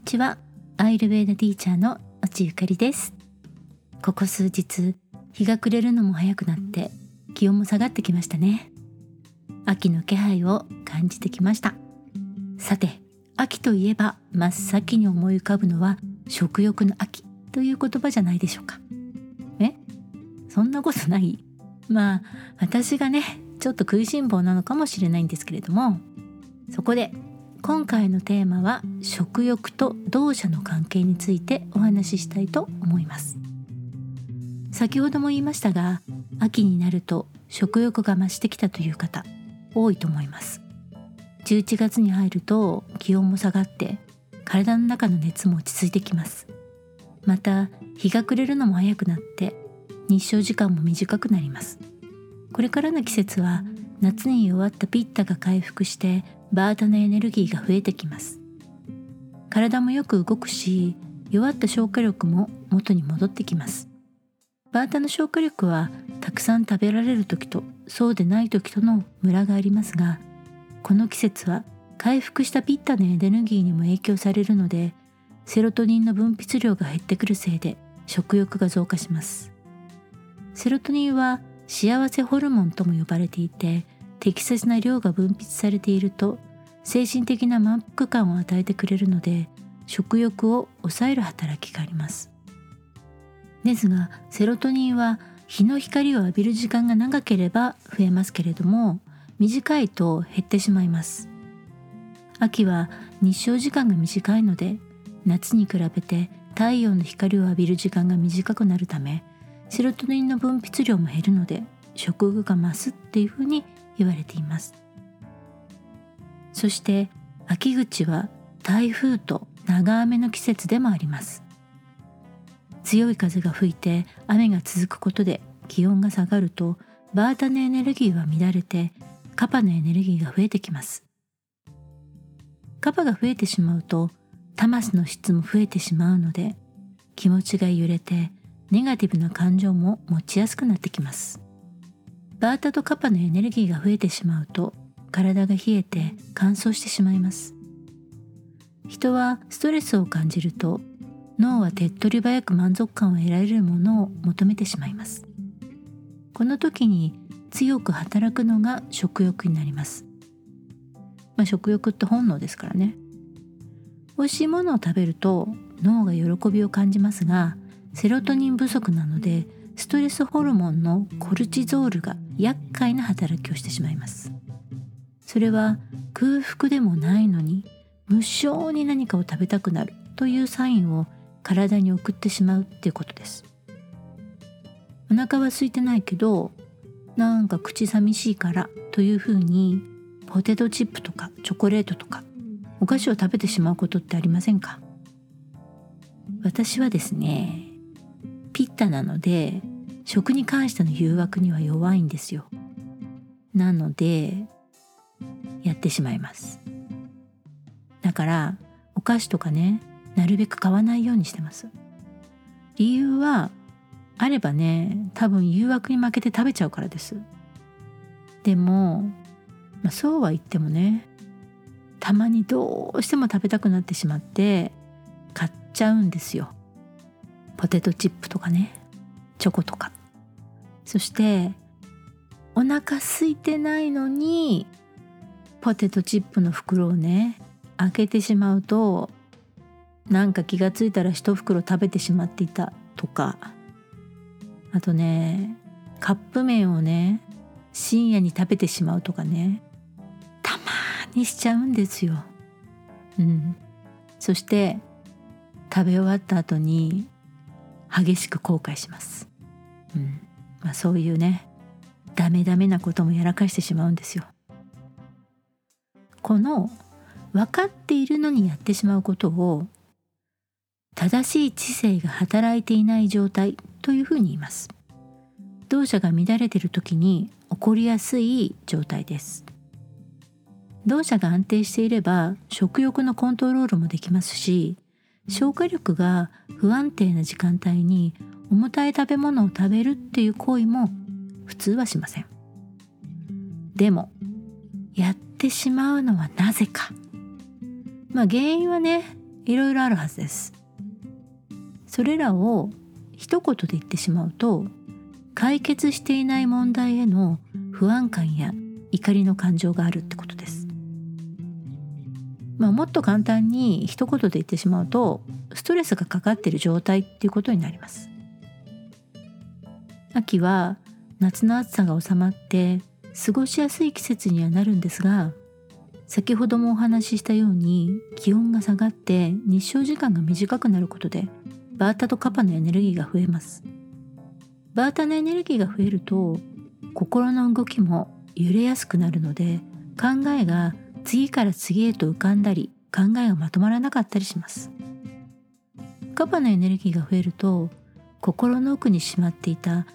にちは。アイルベーダティーチャーの落ゆかりです。ここ数日日が暮れるのも早くなって気温も下がってきましたね。秋の気配を感じてきました。さて秋といえば真っ先に思い浮かぶのは食欲の秋という言葉じゃないでしょうか。え？そんなことない？まあ私がねちょっと食いしん坊なのかもしれないんですけれどもそこで今回のテーマは食欲と同社の関係についてお話ししたいと思います。先ほども言いましたが秋になると食欲が増してきたという方多いと思います。11月に入ると気温も下がって体の中の熱も落ち着いてきます。また日が暮れるのも早くなって日照時間も短くなります。これからの季節は夏に弱ったピッタが回復してバータのエネルギーが増えてきます。体もよく動くし弱った消化力も元に戻ってきます。バータの消化力はたくさん食べられる時とそうでない時とのムラがありますがこの季節は回復したピッタのエネルギーにも影響されるのでセロトニンの分泌量が減ってくるせいで食欲が増加します。セロトニンは幸せホルモンとも呼ばれていて適切な量が分泌されていると精神的な満腹感を与えてくれるので食欲を抑える働きがあります。ですがセロトニンは日の光を浴びる時間が長ければ増えますけれども短いと減ってしまいます。秋は日照時間が短いので夏に比べて太陽の光を浴びる時間が短くなるためセロトニンの分泌量も減るので食欲が増すっていうふうに言われています。そして秋口は台風と長雨の季節でもあります。強い風が吹いて雨が続くことで気温が下がるとバータのエネルギーは乱れてカパのエネルギーが増えてきます。カパが増えてしまうとタマスの質も増えてしまうので気持ちが揺れてネガティブな感情も持ちやすくなってきます。バータとカパのエネルギーが増えてしまうと体が冷えて乾燥してしまいます。人はストレスを感じると脳は手っ取り早く満足感を得られるものを求めてしまいます。この時に強く働くのが食欲になります。まあ、食欲って本能ですからね。美味しいものを食べると脳が喜びを感じますがセロトニン不足なのでストレスホルモンのコルチゾールが厄介な働きをしてしまいます。それは空腹でもないのに無性に何かを食べたくなるというサインを体に送ってしまうっていうことです。お腹は空いてないけどなんか口寂しいからというふうにポテトチップとかチョコレートとかお菓子を食べてしまうことってありませんか？私はですねピッタなので食に関しての誘惑には弱いんですよ。なのでやってしまいます。だからお菓子とかねなるべく買わないようにしてます。理由はあればね多分誘惑に負けて食べちゃうからです。でも、まあ、そうは言ってもねたまにどうしても食べたくなってしまって買っちゃうんですよ。ポテトチップとかね。チョコとかそしてお腹空いてないのにポテトチップの袋をね開けてしまうとなんか気がついたら一袋食べてしまっていたとかあとねカップ麺をね深夜に食べてしまうとかねたまにしちゃうんですよ。うん、そして食べ終わった後に激しく後悔します。うんまあ、そういうねダメダメなこともやらかしてしまうんですよ。この分かっているのにやってしまうことを正しい知性が働いていない状態というふうに言います。動作が乱れている時に起こりやすい状態です。動作が安定していれば食欲のコントロールもできますし消化力が不安定な時間帯に重たい食べ物を食べるっていう行為も普通はしません。でもやってしまうのはなぜか。まあ原因はねいろいろあるはずです。それらを一言で言ってしまうと解決していない問題への不安感や怒りの感情があるってことです。まあ、もっと簡単に一言で言ってしまうとストレスがかかっている状態っていうことになります。秋は夏の暑さが収まって過ごしやすい季節にはなるんですが先ほどもお話ししたように気温が下がって日照時間が短くなることでバータとカパのエネルギーが増えます。バータのエネルギーが増えると心の動きも揺れやすくなるので考えが次から次へと浮かんだり考えがまとまらなかったりします。カパのエネルギーが増えると心の奥にしまっていた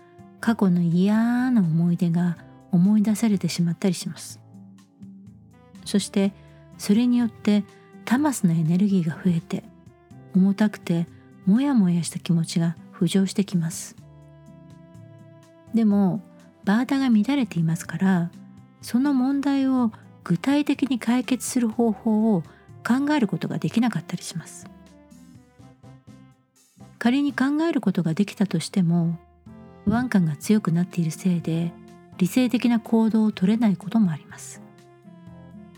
過去の嫌な思い出が思い出されてしまったりします。そしてそれによってタマスのエネルギーが増えて重たくてモヤモヤした気持ちが浮上してきます。でもバータが乱れていますからその問題を具体的に解決する方法を考えることができなかったりします。仮に考えることができたとしても不安感が強くなっているせいで理性的な行動を取れないこともあります。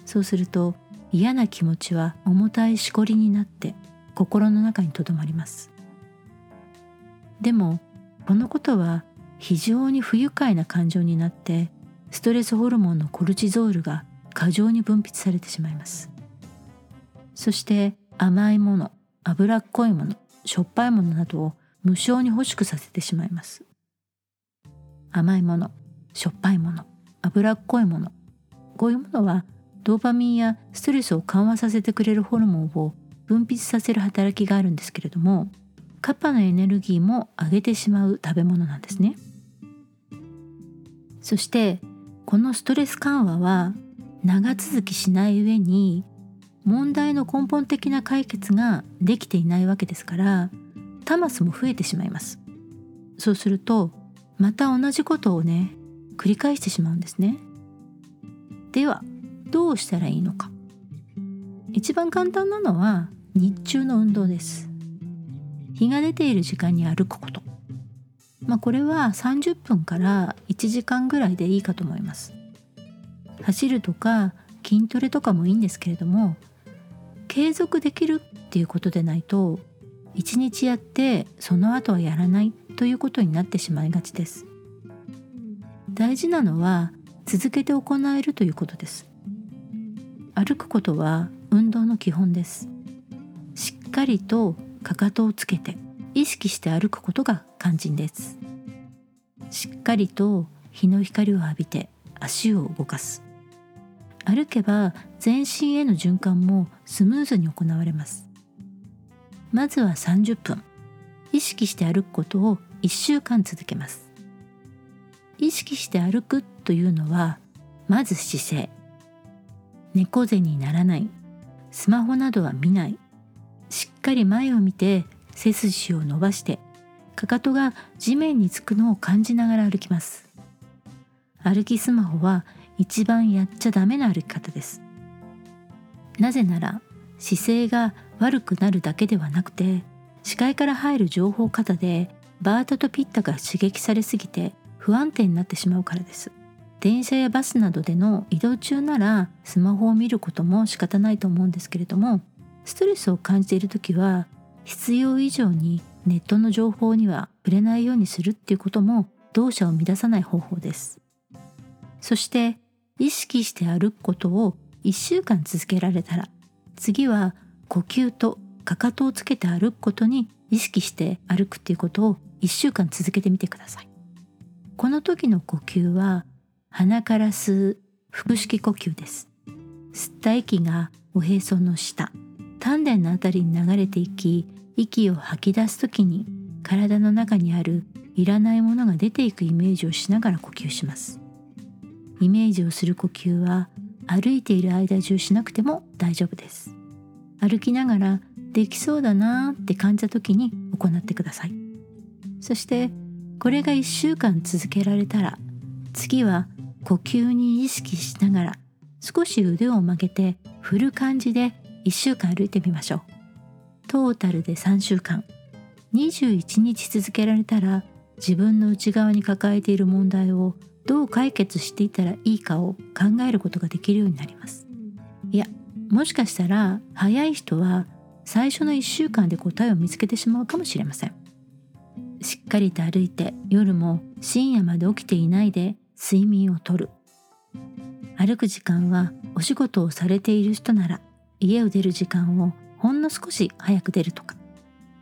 そうすると嫌な気持ちは重たいしこりになって心の中にとどまります。でもこのことは非常に不愉快な感情になってストレスホルモンのコルチゾールが過剰に分泌されてしまいます。そして甘いもの脂っこいものしょっぱいものなどを無性に欲しくさせてしまいます。甘いものしょっぱいもの脂っこいもの。こういうものはドーパミンやストレスを緩和させてくれるホルモンを分泌させる働きがあるんですけれどもカッパのエネルギーも上げてしまう食べ物なんですね。そしてこのストレス緩和は長続きしない上に問題の根本的な解決ができていないわけですからタマスも増えてしまいます。そうするとまた同じことをね繰り返してしまうんですね。ではどうしたらいいのか。一番簡単なのは日中の運動です。日が出ている時間に歩くこと。まあこれは30分から1時間ぐらいでいいかと思います。走るとか筋トレとかもいいんですけれども継続できるっていうことでないと一日やってその後はやらない。ということになってしまいがちです。大事なのは続けて行えるということです。歩くことは運動の基本です。しっかりとかかとをつけて意識して歩くことが肝心です。しっかりと日の光を浴びて足を動かす。歩けば全身への循環もスムーズに行われます。まずは30分。意識して歩くことを1週間続けます。意識して歩くというのはまず姿勢。猫背にならない。スマホなどは見ない。しっかり前を見て背筋を伸ばしてかかとが地面につくのを感じながら歩きます。歩きスマホは一番やっちゃダメな歩き方です。なぜなら姿勢が悪くなるだけではなくて視界から入る情報過多でバータとピッタが刺激されすぎて不安定になってしまうからです。電車やバスなどでの移動中ならスマホを見ることも仕方ないと思うんですけれどもストレスを感じている時は必要以上にネットの情報には触れないようにするっていうことも動作を乱さない方法です。そして意識して歩くことを1週間続けられたら次は呼吸とかかとをつけて歩くことに意識して歩くっていうことを1週間続けてみてください。この時の呼吸は鼻から吸う腹式呼吸です。吸った息がおへその下丹田のあたりに流れていき息を吐き出す時に体の中にあるいらないものが出ていくイメージをしながら呼吸します。イメージをする呼吸は歩いている間中しなくても大丈夫です。歩きながらできそうだなーって感じた時に行ってください。そしてこれが1週間続けられたら次は呼吸に意識しながら少し腕を曲げて振る感じで1週間歩いてみましょう。トータルで3週間。21日続けられたら自分の内側に抱えている問題をどう解決していったらいいかを考えることができるようになります。いやもしかしたら早い人は最初の1週間で答えを見つけてしまうかもしれません。しっかりと歩いて夜も深夜まで起きていないで睡眠をとる。歩く時間はお仕事をされている人なら家を出る時間をほんの少し早く出るとか。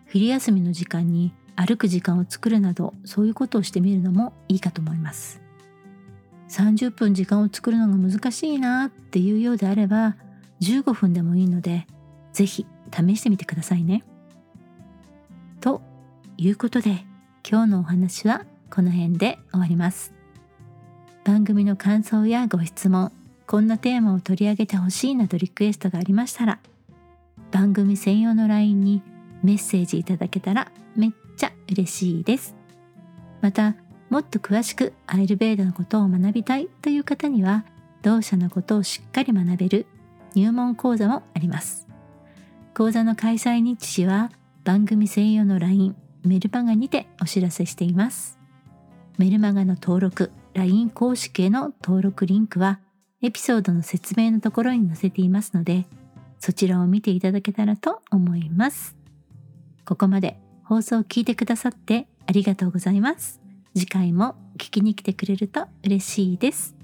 昼休みの時間に歩く時間を作るなどそういうことをしてみるのもいいかと思います。30分時間を作るのが難しいなっていうようであれば15分でもいいので是非試してみてくださいね。ということで今日のお話はこの辺で終わります。番組の感想やご質問こんなテーマを取り上げてほしいなどリクエストがありましたら番組専用の LINE にメッセージいただけたらめっちゃ嬉しいです。またもっと詳しくアイルベーダのことを学びたいという方には同社のことをしっかり学べる入門講座もあります。講座の開催日時は番組専用の LINE メルマガにてお知らせしています。メルマガの登録 LINE 公式への登録リンクはエピソードの説明のところに載せていますのでそちらを見ていただけたらと思います。ここまで放送を聞いてくださってありがとうございます。次回も聞きに来てくれると嬉しいです。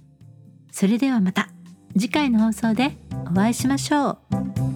それではまた次回の放送でお会いしましょう。